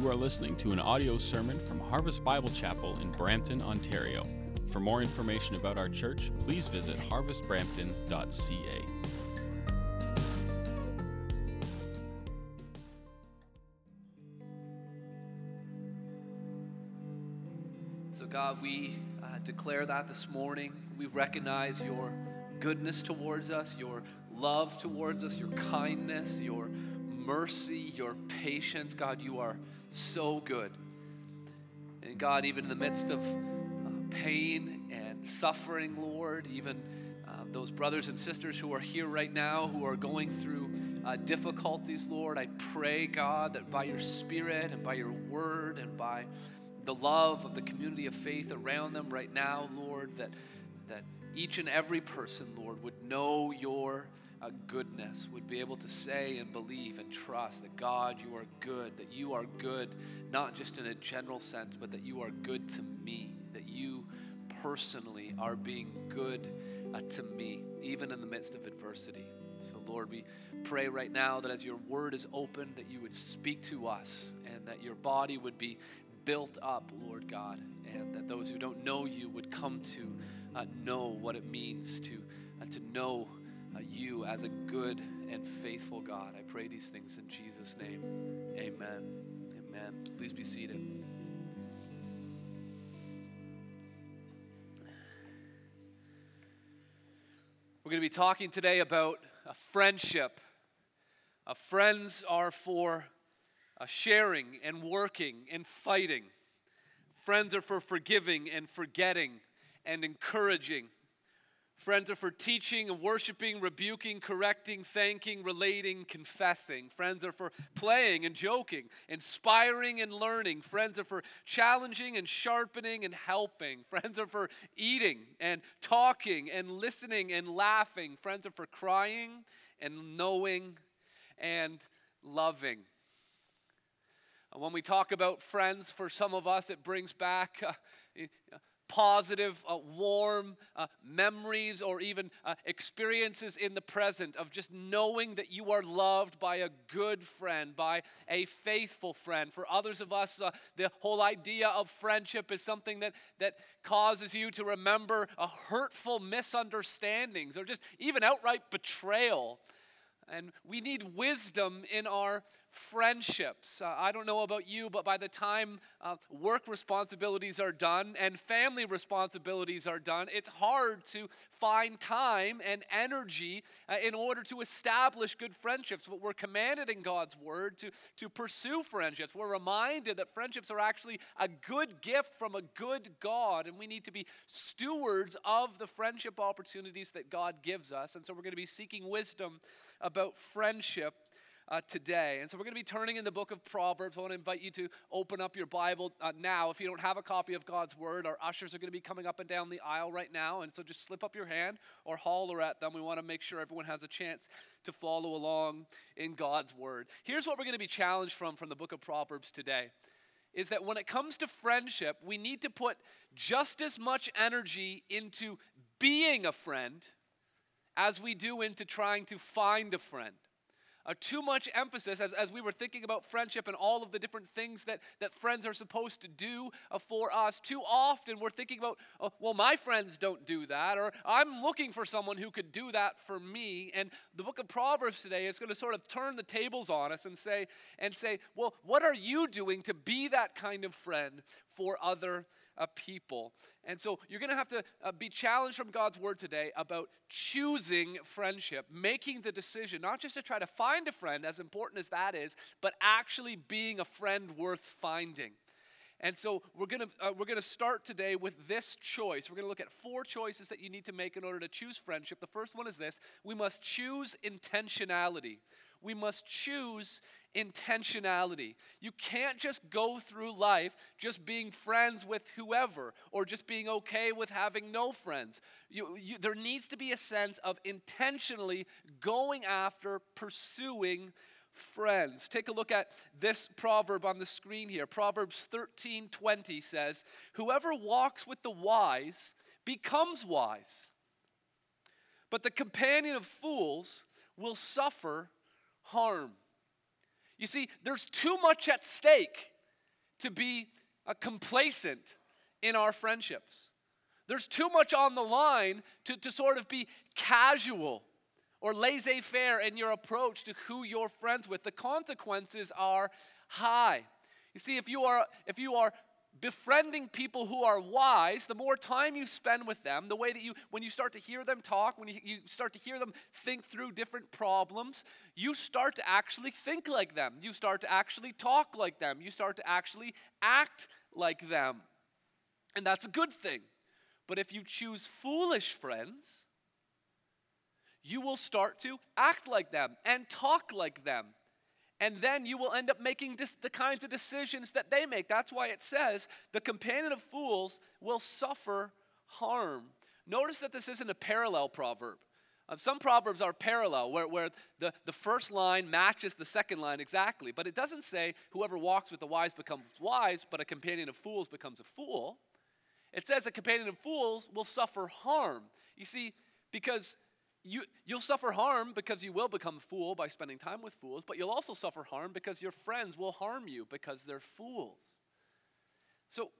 You are listening to an audio sermon from Harvest Bible Chapel in Brampton, Ontario. For more information about our church, please visit harvestbrampton.ca. So, God, we uh, declare that this morning. We recognize your goodness towards us, your love towards us, your kindness, your mercy, your patience. God, you are so good. And God, even in the midst of uh, pain and suffering, Lord, even uh, those brothers and sisters who are here right now who are going through uh, difficulties, Lord, I pray, God, that by your Spirit and by your word and by the love of the community of faith around them right now, Lord, that, that each and every person, Lord, would know your goodness, would be able to say and believe and trust that God, you are good, that you are good, not just in a general sense, but that you are good to me, that you personally are being good uh, to me, even in the midst of adversity. So, Lord, we pray right now that as your word is open, that you would speak to us and that your body would be built up, Lord God, and that those who don't know you would come to uh, know what it means to, uh, to know you as a good and faithful God. I pray these things in Jesus' name. Amen. Amen. Please be seated. We're going to be talking today about a friendship. Uh, friends are for uh, sharing and working and fighting. Friends are for forgiving and forgetting and encouraging. Friends are for teaching and worshiping, rebuking, correcting, thanking, relating, confessing. Friends are for playing and joking, inspiring and learning. Friends are for challenging and sharpening and helping. Friends are for eating and talking and listening and laughing. Friends are for crying and knowing and loving. When we talk about friends, for some of us, it brings back uh, positive, uh, warm uh, memories or even uh, experiences in the present of just knowing that you are loved by a good friend, by a faithful friend. For others of us, uh, the whole idea of friendship is something that, that causes you to remember a hurtful misunderstandings or just even outright betrayal. And we need wisdom in our friendships. Uh, I don't know about you, but by the time uh, work responsibilities are done and family responsibilities are done, it's hard to find time and energy uh, in order to establish good friendships. But we're commanded in God's word to, to pursue friendships. We're reminded that friendships are actually a good gift from a good God, and we need to be stewards of the friendship opportunities that God gives us. And so we're going to be seeking wisdom about friendship uh, today. And so we're going to be turning in the book of Proverbs. I want to invite you to open up your Bible uh, now. If you don't have a copy of God's Word, our ushers are going to be coming up and down the aisle right now. And so just slip up your hand or holler at them. We want to make sure everyone has a chance to follow along in God's Word. Here's what we're going to be challenged from from the book of Proverbs today is that when it comes to friendship, we need to put just as much energy into being a friend as we do into trying to find a friend uh, too much emphasis as, as we were thinking about friendship and all of the different things that, that friends are supposed to do uh, for us. Too often we're thinking about, oh, well, my friends don't do that, or I'm looking for someone who could do that for me. And the book of Proverbs today is going to sort of turn the tables on us and say, and say, well, what are you doing to be that kind of friend for other uh, people. And so you're going to have to uh, be challenged from God's word today about choosing friendship, making the decision, not just to try to find a friend, as important as that is, but actually being a friend worth finding. And so we're going to uh, we're going to start today with this choice. We're going to look at four choices that you need to make in order to choose friendship. The first one is this: we must choose intentionality we must choose intentionality. You can't just go through life just being friends with whoever or just being okay with having no friends. You, you, there needs to be a sense of intentionally going after, pursuing friends. Take a look at this proverb on the screen here. Proverbs 13 20 says, Whoever walks with the wise becomes wise, but the companion of fools will suffer harm. You see, there's too much at stake to be uh, complacent in our friendships. There's too much on the line to, to sort of be casual or laissez faire in your approach to who you're friends with. The consequences are high. You see, if you are, if you are befriending people who are wise, the more time you spend with them, the way that you, when you start to hear them talk, when you, you start to hear them think through different problems, you start to actually think like them. You start to actually talk like them. You start to actually act like them. And that's a good thing. But if you choose foolish friends, you will start to act like them and talk like them and then you will end up making dis- the kinds of decisions that they make. That's why it says the companion of fools will suffer harm. Notice that this isn't a parallel proverb. Um, some proverbs are parallel, where, where the, the first line matches the second line exactly, but it doesn't say whoever walks with the wise becomes wise, but a companion of fools becomes a fool. It says a companion of fools will suffer harm. You see, because you, you'll suffer harm because you will become a fool by spending time with fools, but you'll also suffer harm because your friends will harm you because they're fools. So,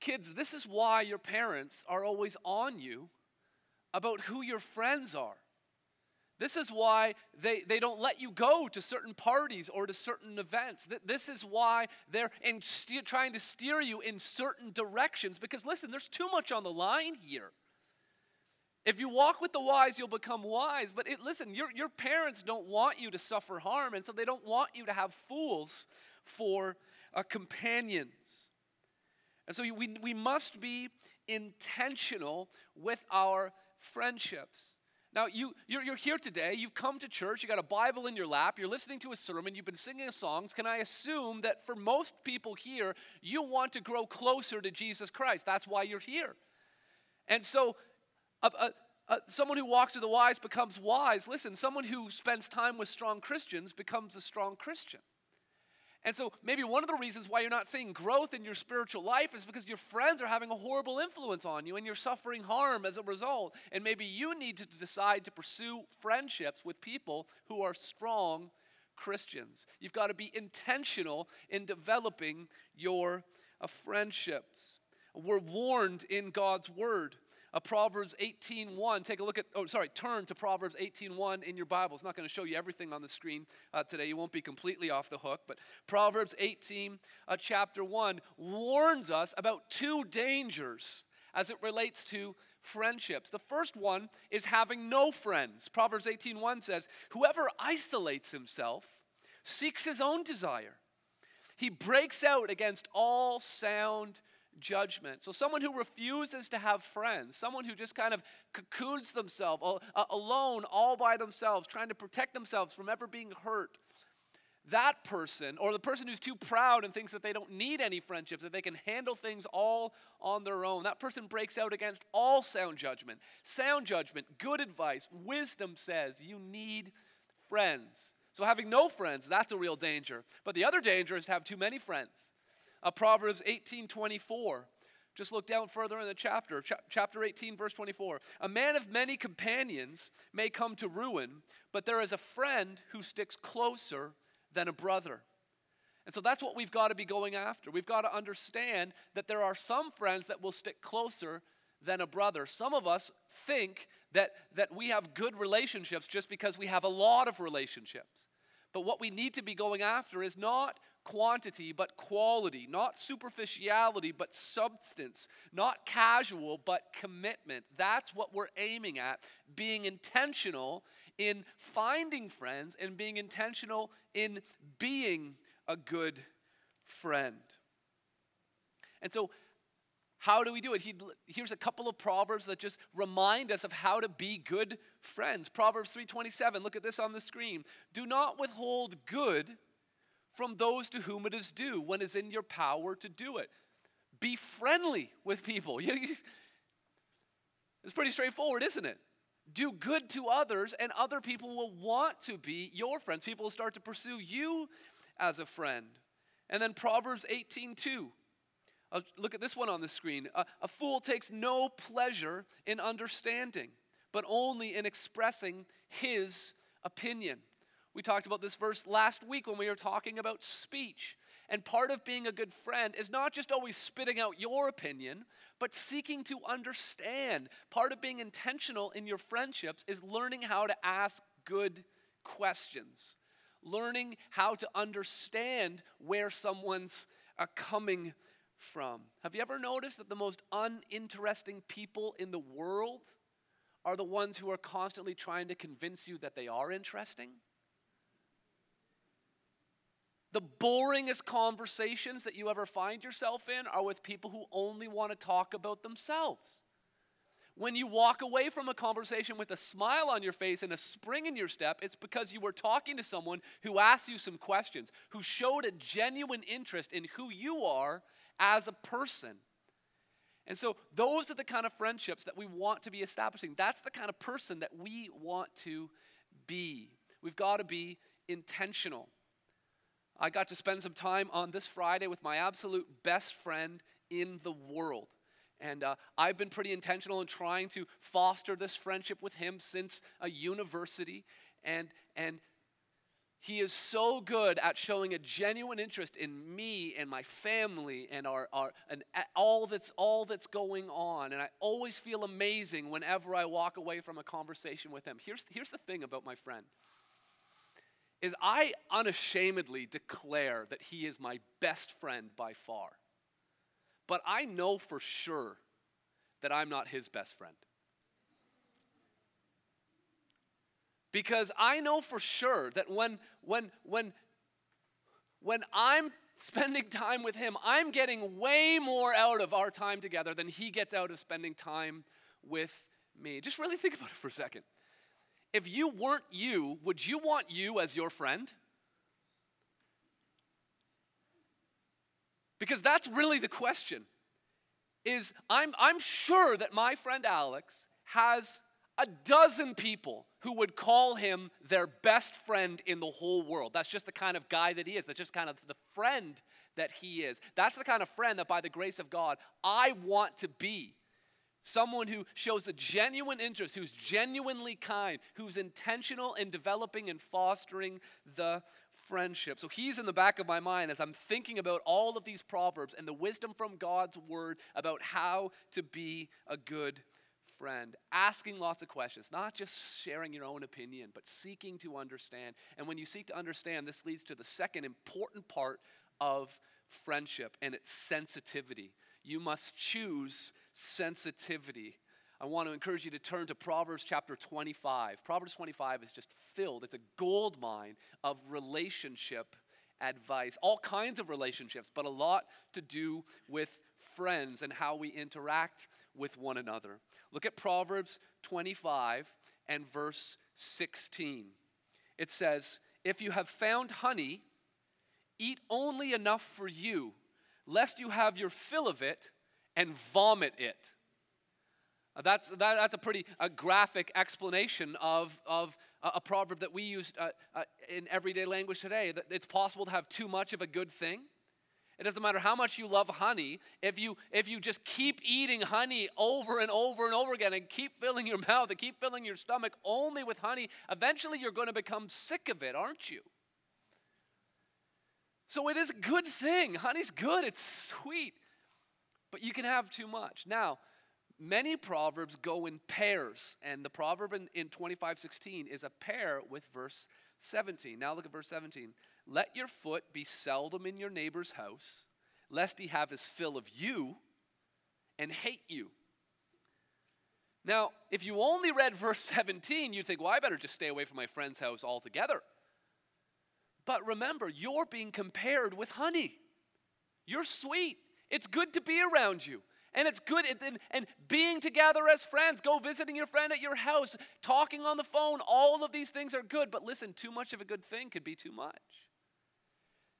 kids, this is why your parents are always on you about who your friends are. This is why they, they don't let you go to certain parties or to certain events. This is why they're in trying to steer you in certain directions because, listen, there's too much on the line here. If you walk with the wise, you'll become wise. But it, listen, your, your parents don't want you to suffer harm, and so they don't want you to have fools for uh, companions. And so we, we must be intentional with our friendships. Now, you, you're, you're here today, you've come to church, you got a Bible in your lap, you're listening to a sermon, you've been singing songs. Can I assume that for most people here, you want to grow closer to Jesus Christ? That's why you're here. And so a, a, a, someone who walks with the wise becomes wise. Listen, someone who spends time with strong Christians becomes a strong Christian. And so, maybe one of the reasons why you're not seeing growth in your spiritual life is because your friends are having a horrible influence on you and you're suffering harm as a result. And maybe you need to decide to pursue friendships with people who are strong Christians. You've got to be intentional in developing your uh, friendships. We're warned in God's word uh, Proverbs 18.1. Take a look at, oh, sorry, turn to Proverbs 18.1 in your Bible. It's not going to show you everything on the screen uh, today. You won't be completely off the hook. But Proverbs 18, uh, chapter 1, warns us about two dangers as it relates to friendships. The first one is having no friends. Proverbs 18.1 says, Whoever isolates himself seeks his own desire. He breaks out against all sound judgment. So, someone who refuses to have friends, someone who just kind of cocoons themselves uh, alone, all by themselves, trying to protect themselves from ever being hurt. That person, or the person who's too proud and thinks that they don't need any friendships, that they can handle things all on their own, that person breaks out against all sound judgment. Sound judgment, good advice, wisdom says you need friends. So, having no friends, that's a real danger. But the other danger is to have too many friends. Uh, Proverbs 18 24. Just look down further in the chapter, Ch- chapter 18, verse 24. A man of many companions may come to ruin, but there is a friend who sticks closer than a brother. And so that's what we've got to be going after. We've got to understand that there are some friends that will stick closer than a brother. Some of us think that, that we have good relationships just because we have a lot of relationships. But what we need to be going after is not quantity, but quality, not superficiality, but substance, not casual, but commitment. That's what we're aiming at. Being intentional in finding friends and being intentional in being a good friend. And so, how do we do it? He, here's a couple of proverbs that just remind us of how to be good friends. Proverbs 3:27. Look at this on the screen. Do not withhold good from those to whom it is due when it's in your power to do it. Be friendly with people. it's pretty straightforward, isn't it? Do good to others, and other people will want to be your friends. People will start to pursue you as a friend. And then Proverbs 18 2. Uh, look at this one on the screen. A fool takes no pleasure in understanding, but only in expressing his opinion. We talked about this verse last week when we were talking about speech. And part of being a good friend is not just always spitting out your opinion, but seeking to understand. Part of being intentional in your friendships is learning how to ask good questions, learning how to understand where someone's uh, coming from. Have you ever noticed that the most uninteresting people in the world are the ones who are constantly trying to convince you that they are interesting? The boringest conversations that you ever find yourself in are with people who only want to talk about themselves. When you walk away from a conversation with a smile on your face and a spring in your step, it's because you were talking to someone who asked you some questions, who showed a genuine interest in who you are as a person. And so, those are the kind of friendships that we want to be establishing. That's the kind of person that we want to be. We've got to be intentional. I got to spend some time on this Friday with my absolute best friend in the world. And uh, I've been pretty intentional in trying to foster this friendship with him since a university. And, and he is so good at showing a genuine interest in me and my family and our, our and all that's all that's going on. And I always feel amazing whenever I walk away from a conversation with him. Here's, here's the thing about my friend is I unashamedly declare that he is my best friend by far. But I know for sure that I'm not his best friend. Because I know for sure that when when when when I'm spending time with him, I'm getting way more out of our time together than he gets out of spending time with me. Just really think about it for a second. If you weren't you, would you want you as your friend? Because that's really the question. Is I'm, I'm sure that my friend Alex has a dozen people who would call him their best friend in the whole world. That's just the kind of guy that he is. That's just kind of the friend that he is. That's the kind of friend that, by the grace of God, I want to be. Someone who shows a genuine interest, who's genuinely kind, who's intentional in developing and fostering the friendship. So he's in the back of my mind as I'm thinking about all of these proverbs and the wisdom from God's word about how to be a good friend. Asking lots of questions, not just sharing your own opinion, but seeking to understand. And when you seek to understand, this leads to the second important part of friendship, and it's sensitivity. You must choose sensitivity. I want to encourage you to turn to Proverbs chapter 25. Proverbs 25 is just filled, it's a gold mine of relationship advice, all kinds of relationships, but a lot to do with friends and how we interact with one another. Look at Proverbs 25 and verse 16. It says, If you have found honey, eat only enough for you, lest you have your fill of it and vomit it. Uh, that's, that, that's a pretty a graphic explanation of, of a, a proverb that we use uh, uh, in everyday language today. That it's possible to have too much of a good thing. It doesn't matter how much you love honey. If you if you just keep eating honey over and over and over again and keep filling your mouth and keep filling your stomach only with honey, eventually you're going to become sick of it, aren't you? So it is a good thing. Honey's good. It's sweet. But you can have too much. Now, many proverbs go in pairs, and the proverb in, in 25:16 is a pair with verse 17. Now look at verse 17. Let your foot be seldom in your neighbor's house, lest he have his fill of you and hate you. Now, if you only read verse 17, you'd think, well, I better just stay away from my friend's house altogether. But remember, you're being compared with honey. You're sweet. It's good to be around you. And it's good, and, being together as friends, go visiting your friend at your house, talking on the phone, all of these things are good. But listen, too much of a good thing could be too much.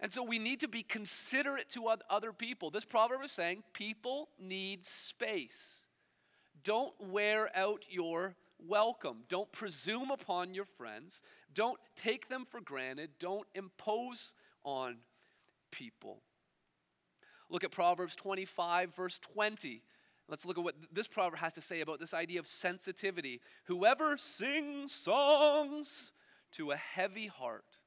And so we need to be considerate to other people. This proverb is saying people need space. Don't wear out your welcome. Don't presume upon your friends. Don't take them for granted. Don't impose on people. Look at Proverbs 25, verse 20. Let's look at what this proverb has to say about this idea of sensitivity. Whoever sings songs to a heavy heart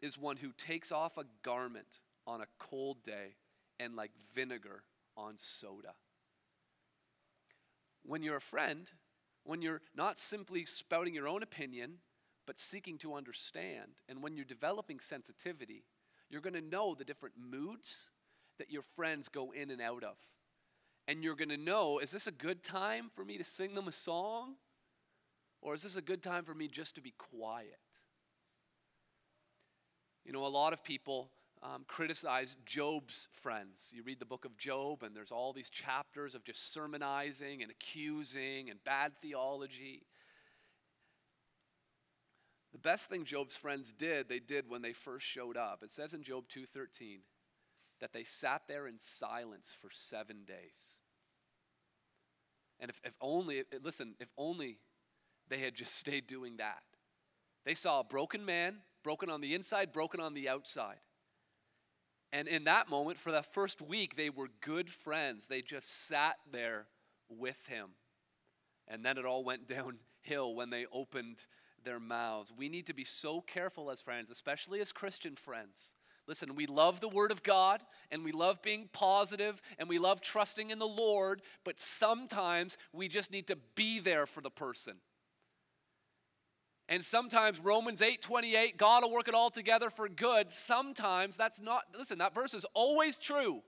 is one who takes off a garment on a cold day and like vinegar on soda. When you're a friend, when you're not simply spouting your own opinion, but seeking to understand, and when you're developing sensitivity, you're going to know the different moods that your friends go in and out of. And you're going to know is this a good time for me to sing them a song? Or is this a good time for me just to be quiet? You know, a lot of people um, criticize Job's friends. You read the book of Job, and there's all these chapters of just sermonizing and accusing and bad theology. The best thing Job's friends did, they did when they first showed up. It says in Job 2:13 that they sat there in silence for seven days. And if, if only, listen, if only they had just stayed doing that. They saw a broken man, broken on the inside, broken on the outside. And in that moment, for that first week, they were good friends. They just sat there with him. And then it all went downhill when they opened their mouths. We need to be so careful as friends, especially as Christian friends. Listen, we love the Word of God and we love being positive and we love trusting in the Lord, but sometimes we just need to be there for the person. And sometimes Romans 8:28, God will work it all together for good. Sometimes that's not listen, that verse is always true.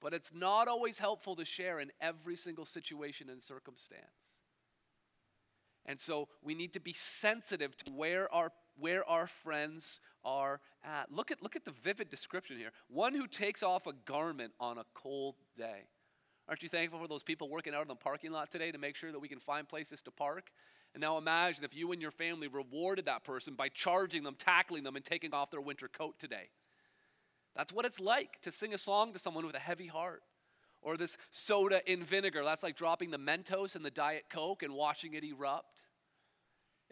But it's not always helpful to share in every single situation and circumstance. And so we need to be sensitive to where our where our friends are at. Look at look at the vivid description here. One who takes off a garment on a cold day. Aren't you thankful for those people working out in the parking lot today to make sure that we can find places to park? And now imagine if you and your family rewarded that person by charging them, tackling them, and taking off their winter coat today. That's what it's like to sing a song to someone with a heavy heart. Or this soda in vinegar. That's like dropping the Mentos in the Diet Coke and watching it erupt.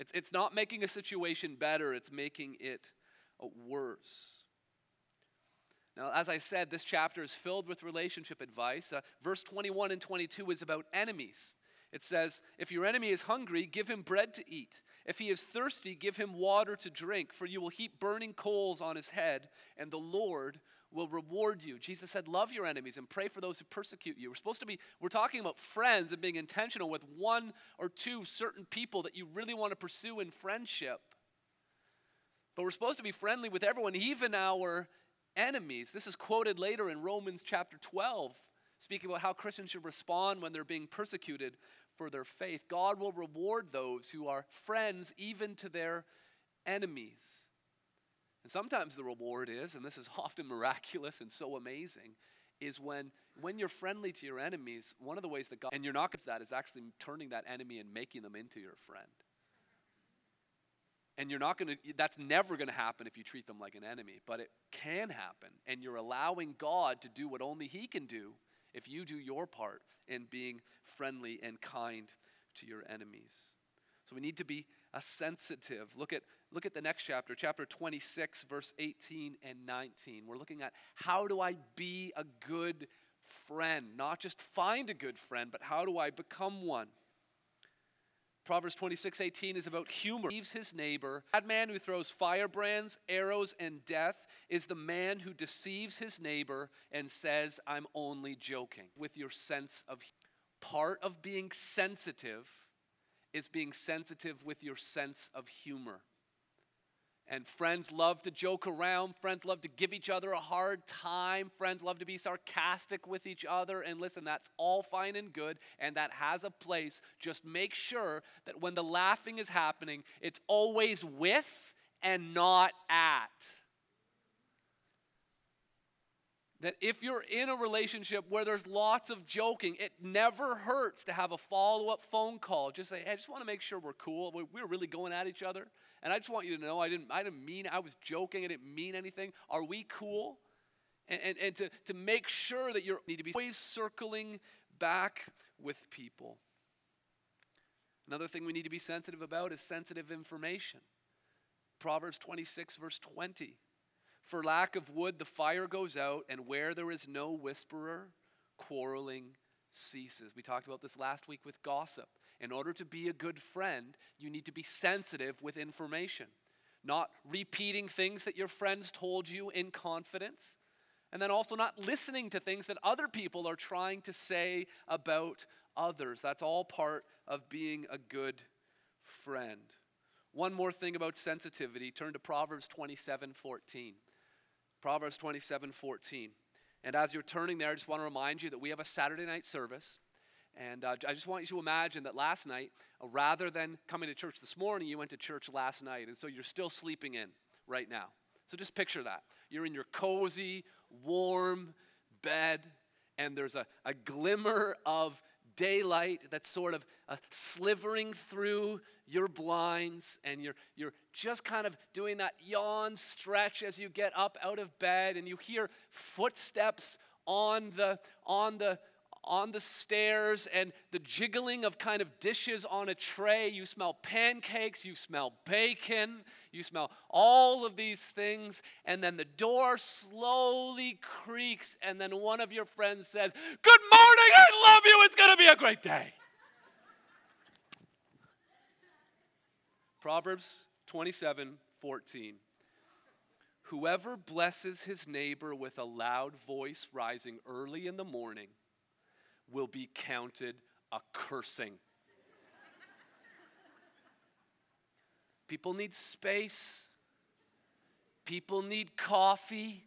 It's, it's not making a situation better, it's making it worse. Now, as I said, this chapter is filled with relationship advice. Uh, verse 21 and 22 is about enemies. It says, If your enemy is hungry, give him bread to eat. If he is thirsty, give him water to drink, for you will heap burning coals on his head, and the Lord will reward you. Jesus said, Love your enemies and pray for those who persecute you. We're supposed to be, we're talking about friends and being intentional with one or two certain people that you really want to pursue in friendship. But we're supposed to be friendly with everyone, even our enemies. This is quoted later in Romans chapter 12, speaking about how Christians should respond when they're being persecuted for their faith. God will reward those who are friends even to their enemies. And sometimes the reward is, and this is often miraculous and so amazing, is when when you're friendly to your enemies, one of the ways that God and you're not going to that is actually turning that enemy and making them into your friend. And you're not going to that's never going to happen if you treat them like an enemy, but it can happen and you're allowing God to do what only he can do if you do your part in being friendly and kind to your enemies. So we need to be a sensitive. Look at look at the next chapter, chapter 26 verse 18 and 19. We're looking at how do I be a good friend? Not just find a good friend, but how do I become one? Proverbs 26, 18 is about humor. Leaves his neighbor. That man who throws firebrands, arrows, and death is the man who deceives his neighbor and says, I'm only joking. With your sense of part of being sensitive is being sensitive with your sense of humor. And friends love to joke around. Friends love to give each other a hard time. Friends love to be sarcastic with each other. And listen, that's all fine and good, and that has a place. Just make sure that when the laughing is happening, it's always with and not at. That if you're in a relationship where there's lots of joking, it never hurts to have a follow up phone call. Just say, hey, I just want to make sure we're cool. We're really going at each other. And I just want you to know I didn't, I didn't mean, I was joking. I didn't mean anything. Are we cool? And, and, and to, to make sure that you need to be always circling back with people. Another thing we need to be sensitive about is sensitive information. Proverbs 26, verse 20. For lack of wood, the fire goes out, and where there is no whisperer, quarreling ceases. We talked about this last week with gossip. In order to be a good friend, you need to be sensitive with information, not repeating things that your friends told you in confidence, and then also not listening to things that other people are trying to say about others. That's all part of being a good friend. One more thing about sensitivity turn to Proverbs 27 14. Proverbs 27 14. And as you're turning there, I just want to remind you that we have a Saturday night service. And uh, I just want you to imagine that last night, uh, rather than coming to church this morning, you went to church last night. And so you're still sleeping in right now. So just picture that. You're in your cozy, warm bed, and there's a, a glimmer of daylight that's sort of uh, slivering through your blinds, and you're, you're just kind of doing that yawn stretch as you get up out of bed, and you hear footsteps on the, on the, on the stairs and the jiggling of kind of dishes on a tray. You smell pancakes, you smell bacon, you smell all of these things. And then the door slowly creaks, and then one of your friends says, Good morning, I love you, it's gonna be a great day. Proverbs 27 14. Whoever blesses his neighbor with a loud voice rising early in the morning will be counted a cursing. People need space. People need coffee.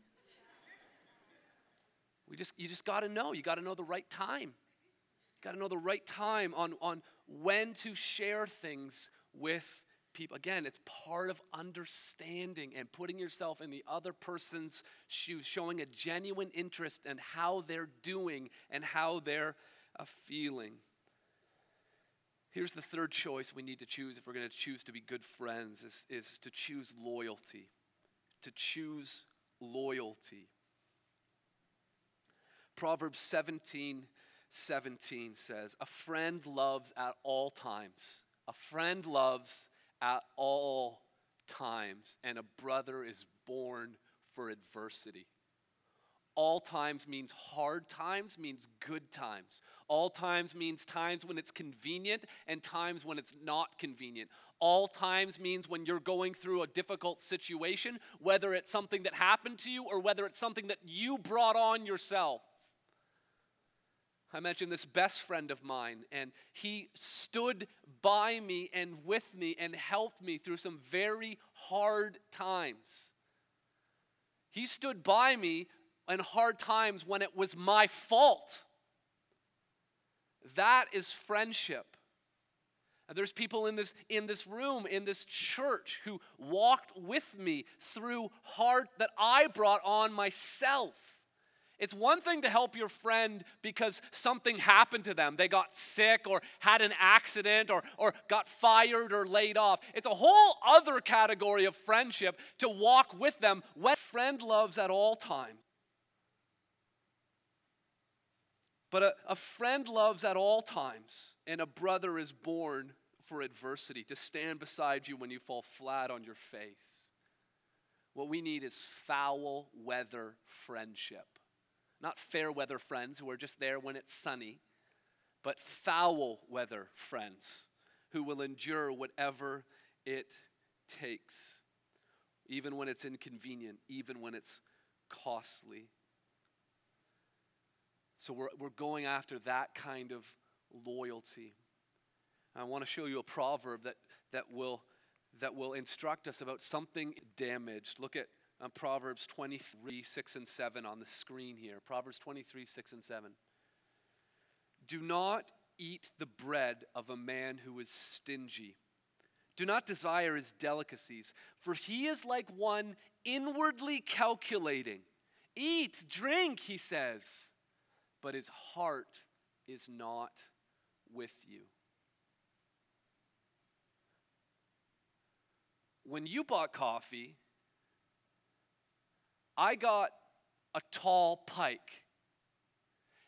We just, you just got to know. You got to know the right time. You got to know the right time on, on when to share things with people. Again, it's part of understanding and putting yourself in the other person's shoes, showing a genuine interest in how they're doing and how they're uh, feeling. Here's the third choice we need to choose if we're going to choose to be good friends is, is to choose loyalty. To choose loyalty. Proverbs 17 17 says, A friend loves at all times. A friend loves at all times, and a brother is born for adversity. All times means hard times, means good times. All times means times when it's convenient and times when it's not convenient. All times means when you're going through a difficult situation, whether it's something that happened to you or whether it's something that you brought on yourself. I mentioned this best friend of mine, and he stood by me and with me and helped me through some very hard times. He stood by me in hard times when it was my fault. That is friendship. And there's people in this, in this room, in this church, who walked with me through hard that I brought on myself. It's one thing to help your friend because something happened to them. They got sick or had an accident or, or got fired or laid off. It's a whole other category of friendship to walk with them when friend loves at all times. But a, a friend loves at all times, and a brother is born for adversity, to stand beside you when you fall flat on your face. What we need is foul weather friendship. Not fair weather friends who are just there when it's sunny, but foul weather friends who will endure whatever it takes, even when it's inconvenient, even when it's costly. So we're, we're going after that kind of loyalty. I want to show you a proverb that, that, will, that will instruct us about something damaged. Look at on Proverbs 23, 6 and 7 on the screen here. Proverbs 23, 6 and 7. Do not eat the bread of a man who is stingy. Do not desire his delicacies, for he is like one inwardly calculating. Eat, drink, he says, but his heart is not with you. When you bought coffee, I got a tall pike.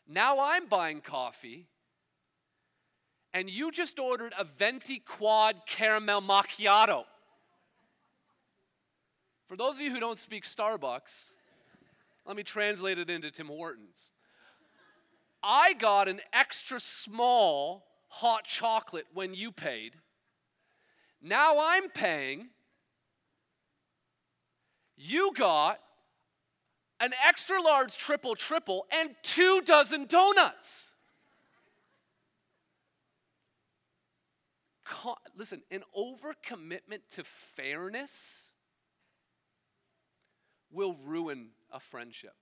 Now I'm buying coffee, and you just ordered a venti quad caramel macchiato. For those of you who don't speak Starbucks, let me translate it into Tim Hortons. I got an extra small hot chocolate when you paid. Now I'm paying. You got an extra large triple triple and two dozen donuts. Listen, an overcommitment to fairness will ruin a friendship.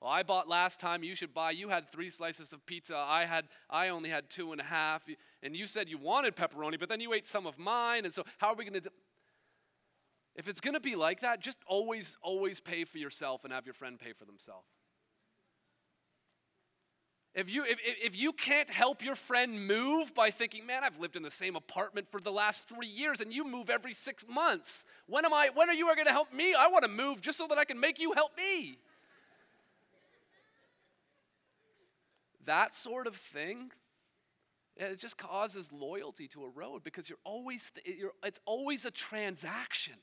Well, I bought last time, you should buy. You had three slices of pizza. I had I only had two and a half. And you said you wanted pepperoni, but then you ate some of mine. And so how are we gonna do if it's gonna be like that, just always, always pay for yourself and have your friend pay for themselves. If you, if, if you can't help your friend move by thinking, man, I've lived in the same apartment for the last three years and you move every six months. When am I, when are you going to help me? I want to move just so that I can make you help me. that sort of thing, it just causes loyalty to erode because you're always, you're, it's always a transaction.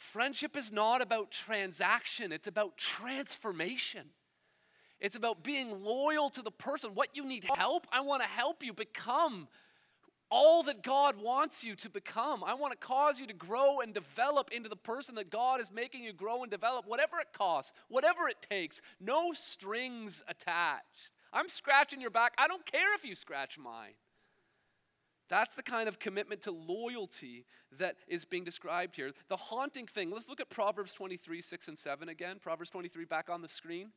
Friendship is not about transaction, it's about transformation. It's about being loyal to the person. What you need help, I want to help you become all that God wants you to become. I want to cause you to grow and develop into the person that God is making you grow and develop, whatever it costs, whatever it takes. No strings attached. I'm scratching your back. I don't care if you scratch mine. That's the kind of commitment to loyalty that is being described here. The haunting thing, let's look at Proverbs 23, 6 and 7 again. Proverbs 23 back on the screen.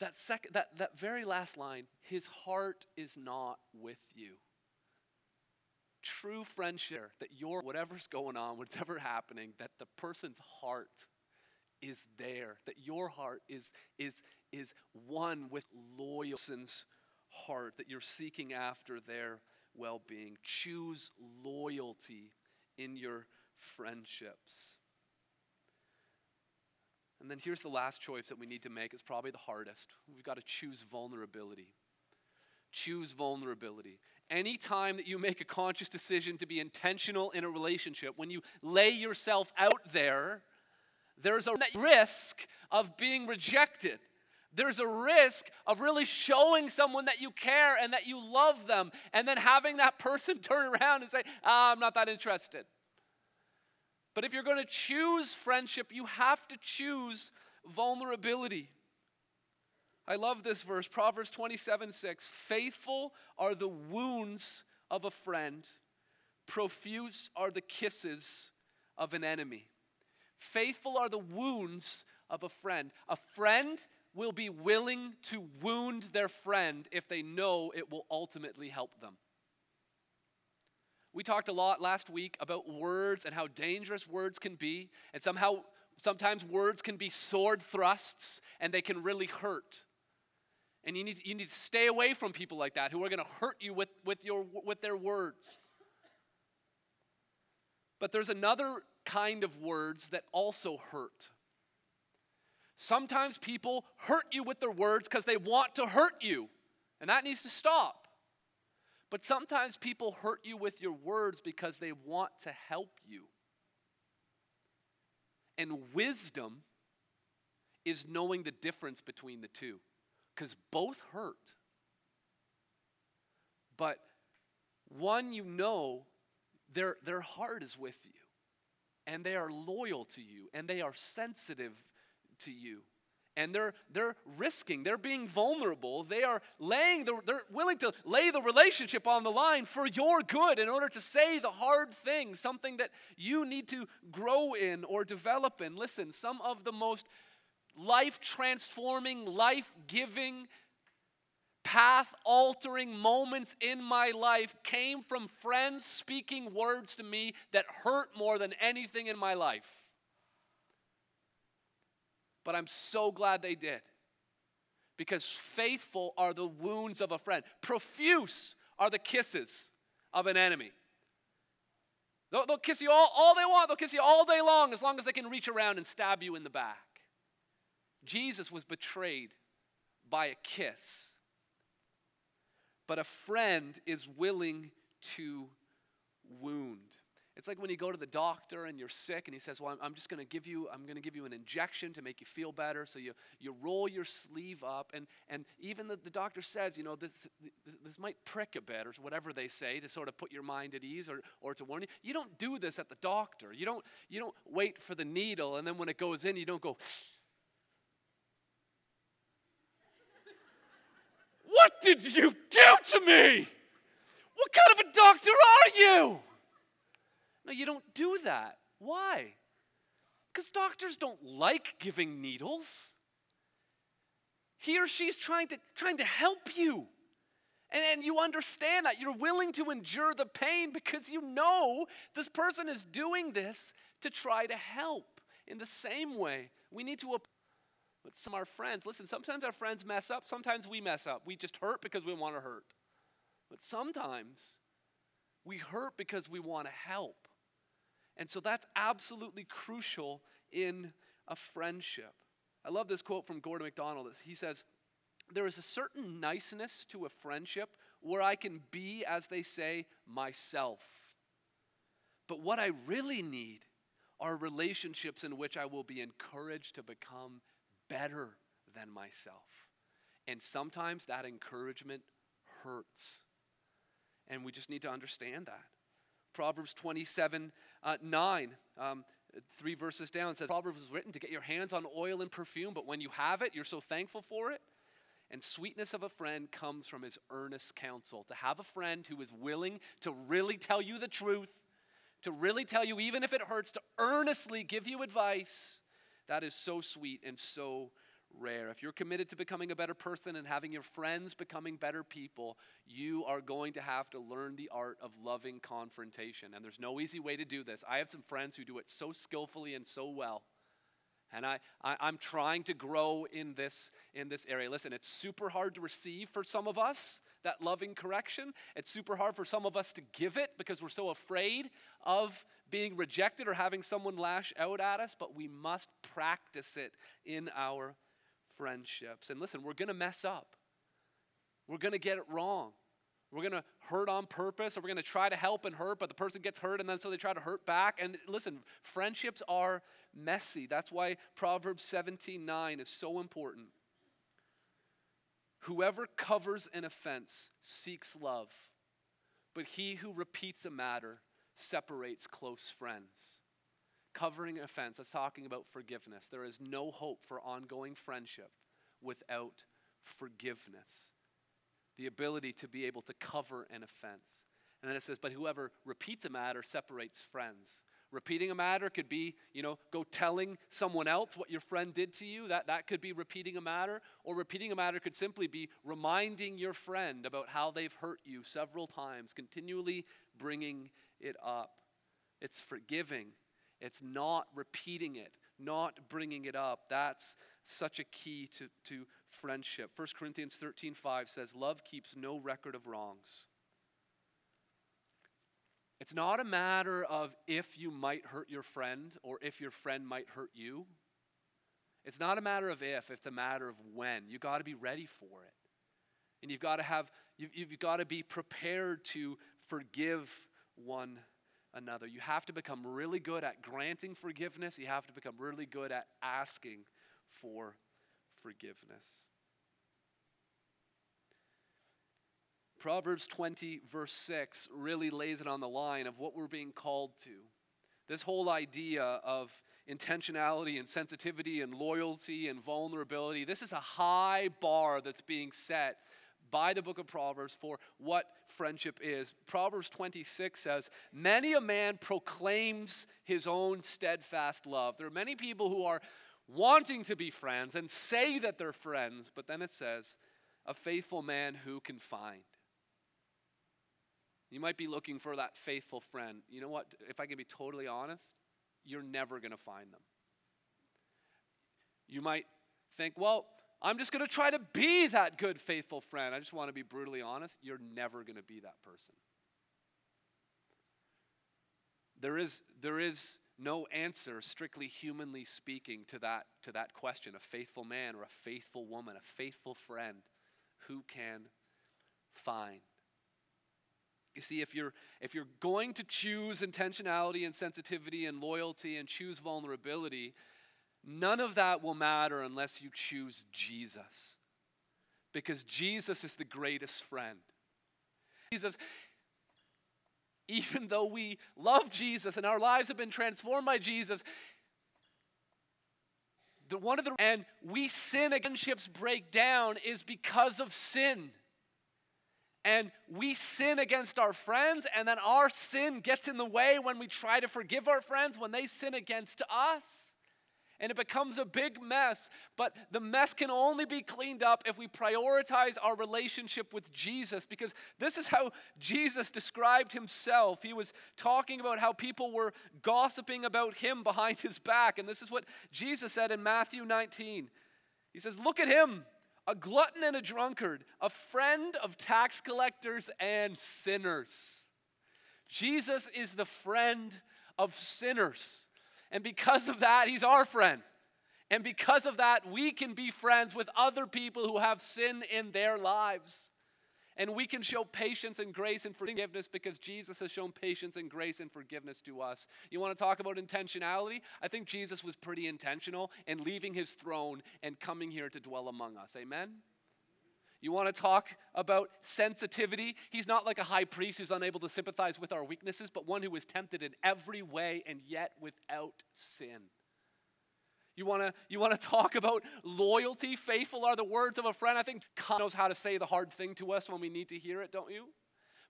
That, second, that, that very last line, his heart is not with you. True friendship, that your whatever's going on, whatever happening, that the person's heart is there, that your heart is, is, is one with loyal's heart, that you're seeking after their well being. Choose loyalty in your friendships. And then here's the last choice that we need to make. It's probably the hardest. We've got to choose vulnerability. Choose vulnerability. Anytime that you make a conscious decision to be intentional in a relationship, when you lay yourself out there, there's a risk of being rejected. There's a risk of really showing someone that you care and that you love them, and then having that person turn around and say, ah, I'm not that interested. But if you're going to choose friendship, you have to choose vulnerability. I love this verse, Proverbs 27 6. Faithful are the wounds of a friend, profuse are the kisses of an enemy. Faithful are the wounds of a friend. A friend will be willing to wound their friend if they know it will ultimately help them. We talked a lot last week about words and how dangerous words can be, and somehow sometimes words can be sword thrusts and they can really hurt. And you need, you need to stay away from people like that who are going to hurt you with, with, your, with their words. But there's another kind of words that also hurt. Sometimes people hurt you with their words because they want to hurt you, and that needs to stop. But sometimes people hurt you with your words because they want to help you. And wisdom is knowing the difference between the two because both hurt. But one, you know, their, their heart is with you, and they are loyal to you, and they are sensitive to you. And they're they're risking they're being vulnerable. They are laying the, they're willing to lay the relationship on the line for your good in order to say the hard thing something that you need to grow in or develop in. Listen some of the most life transforming life giving path altering moments in my life came from friends speaking words to me that hurt more than anything in my life but I'm so glad they did. Because faithful are the wounds of a friend, profuse are the kisses of an enemy. They'll, they'll kiss you all, all they want, they'll kiss you all day long as long as they can reach around and stab you in the back. Jesus was betrayed by a kiss. But a friend is willing to wound. It's like when you go to the doctor and you're sick and he says, Well, I'm, just going to give you, I'm going to give you an injection to make you feel better. So you, you roll your sleeve up. And, and even the, the doctor says, you know, this, this, this might prick a bit or whatever they say to sort of put your mind at ease or, or to warn you. You don't do this at the doctor. You don't, you don't wait for the needle and then when it goes in, you don't go, What did you do to me? What kind of a doctor are you? No, you don't do that. Why? Because doctors don't like giving needles. He or she's trying to, trying to help you. And, and you understand that. You're willing to endure the pain because you know this person is doing this to try to help. In the same way, we need to. But some of our friends, listen, sometimes our friends mess up, sometimes we mess up. We just hurt because we want to hurt. But sometimes we hurt because we want to help. And so that's absolutely crucial in a friendship. I love this quote from Gordon MacDonald. He says, There is a certain niceness to a friendship where I can be, as they say, myself. But what I really need are relationships in which I will be encouraged to become better than myself. And sometimes that encouragement hurts. And we just need to understand that. Proverbs 27 uh, 9, um, three verses down, says Proverbs was written to get your hands on oil and perfume, but when you have it, you're so thankful for it. And sweetness of a friend comes from his earnest counsel. To have a friend who is willing to really tell you the truth, to really tell you, even if it hurts, to earnestly give you advice, that is so sweet and so rare. If you're committed to becoming a better person and having your friends becoming better people, you are going to have to learn the art of loving confrontation. And there's no easy way to do this. I have some friends who do it so skillfully and so well. And I, I, am trying to grow in this, in this area. Listen, it's super hard to receive for some of us, that loving correction. It's super hard for some of us to give it because we're so afraid of being rejected or having someone lash out at us, but we must practice it in our friendships. And listen, we're going to mess up. We're going to get it wrong. We're going to hurt on purpose, or we're going to try to help and hurt, but the person gets hurt, and then so they try to hurt back. And listen, friendships are messy. That's why Proverbs 17 9 is so important. Whoever covers an offense seeks love, but he who repeats a matter separates close friends covering an offense, that's talking about forgiveness. There is no hope for ongoing friendship without forgiveness. The ability to be able to cover an offense. And then it says, but whoever repeats a matter separates friends. Repeating a matter could be, you know, go telling someone else what your friend did to you. That, that could be repeating a matter. Or repeating a matter could simply be reminding your friend about how they've hurt you several times, continually bringing it up. It's forgiving it's not repeating it, not bringing it up. That's such a key to, to friendship. 1 Corinthians 13 5 says, Love keeps no record of wrongs. It's not a matter of if you might hurt your friend or if your friend might hurt you. It's not a matter of if, it's a matter of when. You got to be ready for it. And you've got to have you've, you've got to be prepared to forgive one another. You have to become really good at granting forgiveness, you have to become really good at asking for forgiveness. Proverbs 20, verse 6, really lays it on the line of what we're being called to. This whole idea of intentionality and sensitivity and loyalty and vulnerability, this is a high bar that's being set by the book of Proverbs for what friendship is. Proverbs 26 says, Many a man proclaims his own steadfast love. There are many people who are wanting to be friends and say that they're friends, but then it says, A faithful man who can find. You might be looking for that faithful friend. You know what? If I can be totally honest, you're never going to find them. You might think, well, I'm just going to try to be that good, faithful friend. I just want to be brutally honest. You're never going to be that person. There is, there is no answer, strictly humanly speaking, to that, to that question a faithful man or a faithful woman, a faithful friend who can find. You see, if you're, if you're going to choose intentionality and sensitivity and loyalty and choose vulnerability, none of that will matter unless you choose Jesus. Because Jesus is the greatest friend. Jesus, even though we love Jesus and our lives have been transformed by Jesus, the one of the and we sin against ships break down is because of sin and we sin against our friends, and then our sin gets in the way when we try to forgive our friends when they sin against us. And it becomes a big mess, but the mess can only be cleaned up if we prioritize our relationship with Jesus because this is how Jesus described himself. He was talking about how people were gossiping about him behind his back, and this is what Jesus said in Matthew 19. He says, Look at him a glutton and a drunkard, a friend of tax collectors and sinners. Jesus is the friend of sinners. And because of that, he's our friend. And because of that, we can be friends with other people who have sin in their lives. And we can show patience and grace and forgiveness because Jesus has shown patience and grace and forgiveness to us. You want to talk about intentionality? I think Jesus was pretty intentional in leaving his throne and coming here to dwell among us. Amen? You want to talk about sensitivity? He's not like a high priest who's unable to sympathize with our weaknesses, but one who was tempted in every way and yet without sin. You want to you want to talk about loyalty? Faithful are the words of a friend. I think God knows how to say the hard thing to us when we need to hear it, don't you?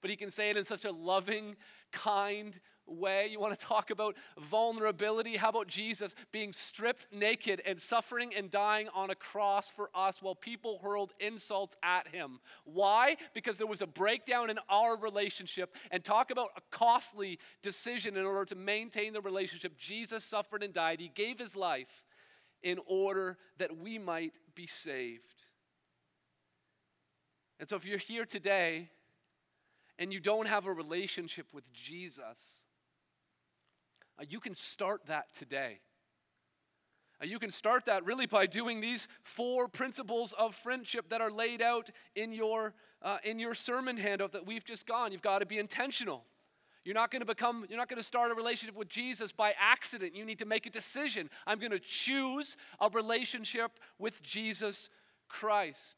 But he can say it in such a loving, kind way. You want to talk about vulnerability? How about Jesus being stripped naked and suffering and dying on a cross for us while people hurled insults at him? Why? Because there was a breakdown in our relationship. And talk about a costly decision in order to maintain the relationship. Jesus suffered and died, he gave his life in order that we might be saved. And so, if you're here today and you don't have a relationship with Jesus, uh, you can start that today. Uh, you can start that really by doing these four principles of friendship that are laid out in your, uh, in your sermon handout that we've just gone. You've got to be intentional. You're not going to become, you're not going to start a relationship with Jesus by accident. You need to make a decision. I'm going to choose a relationship with Jesus Christ.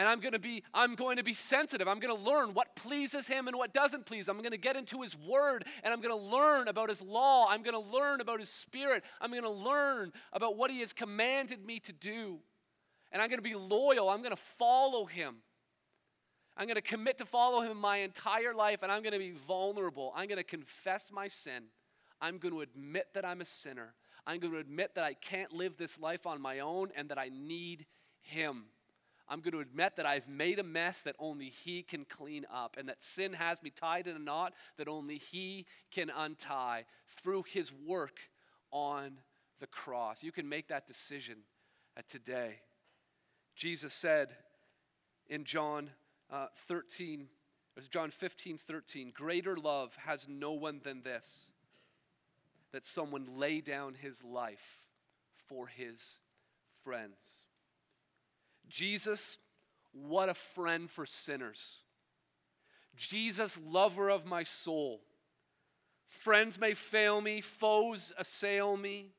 And I'm going to be I'm going to be sensitive. I'm going to learn what pleases him and what doesn't please. I'm going to get into his word and I'm going to learn about his law. I'm going to learn about his spirit. I'm going to learn about what he has commanded me to do. And I'm going to be loyal. I'm going to follow him. I'm going to commit to follow him my entire life and I'm going to be vulnerable. I'm going to confess my sin. I'm going to admit that I'm a sinner. I'm going to admit that I can't live this life on my own and that I need him. I'm going to admit that I've made a mess that only He can clean up, and that sin has me tied in a knot that only He can untie through His work on the cross. You can make that decision today. Jesus said in John uh, 13, it was John 15, 13, greater love has no one than this, that someone lay down his life for his friends. Jesus, what a friend for sinners. Jesus, lover of my soul. Friends may fail me, foes assail me.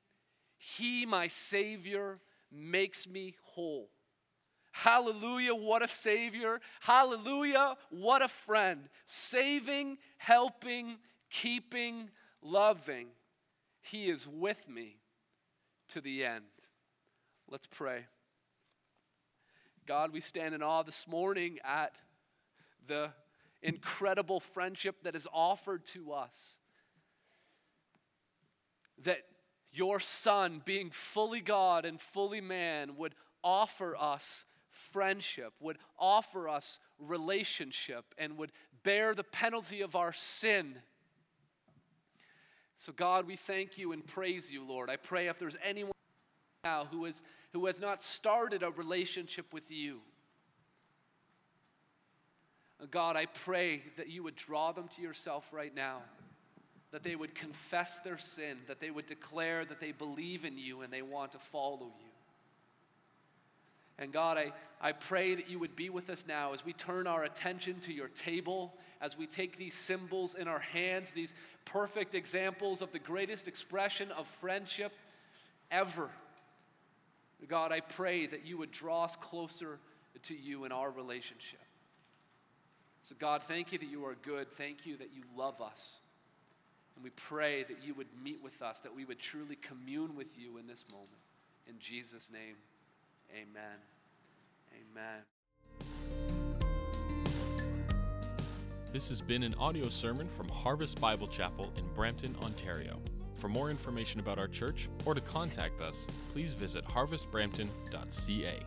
He, my Savior, makes me whole. Hallelujah, what a Savior. Hallelujah, what a friend. Saving, helping, keeping, loving. He is with me to the end. Let's pray. God, we stand in awe this morning at the incredible friendship that is offered to us. That your Son, being fully God and fully man, would offer us friendship, would offer us relationship, and would bear the penalty of our sin. So, God, we thank you and praise you, Lord. I pray if there's anyone now who, is, who has not started a relationship with you, uh, God, I pray that you would draw them to yourself right now, that they would confess their sin, that they would declare that they believe in you and they want to follow you. And God, I, I pray that you would be with us now as we turn our attention to your table, as we take these symbols in our hands, these perfect examples of the greatest expression of friendship ever. God, I pray that you would draw us closer to you in our relationship. So, God, thank you that you are good. Thank you that you love us. And we pray that you would meet with us, that we would truly commune with you in this moment. In Jesus' name, amen. Amen. This has been an audio sermon from Harvest Bible Chapel in Brampton, Ontario. For more information about our church or to contact us, please visit harvestbrampton.ca.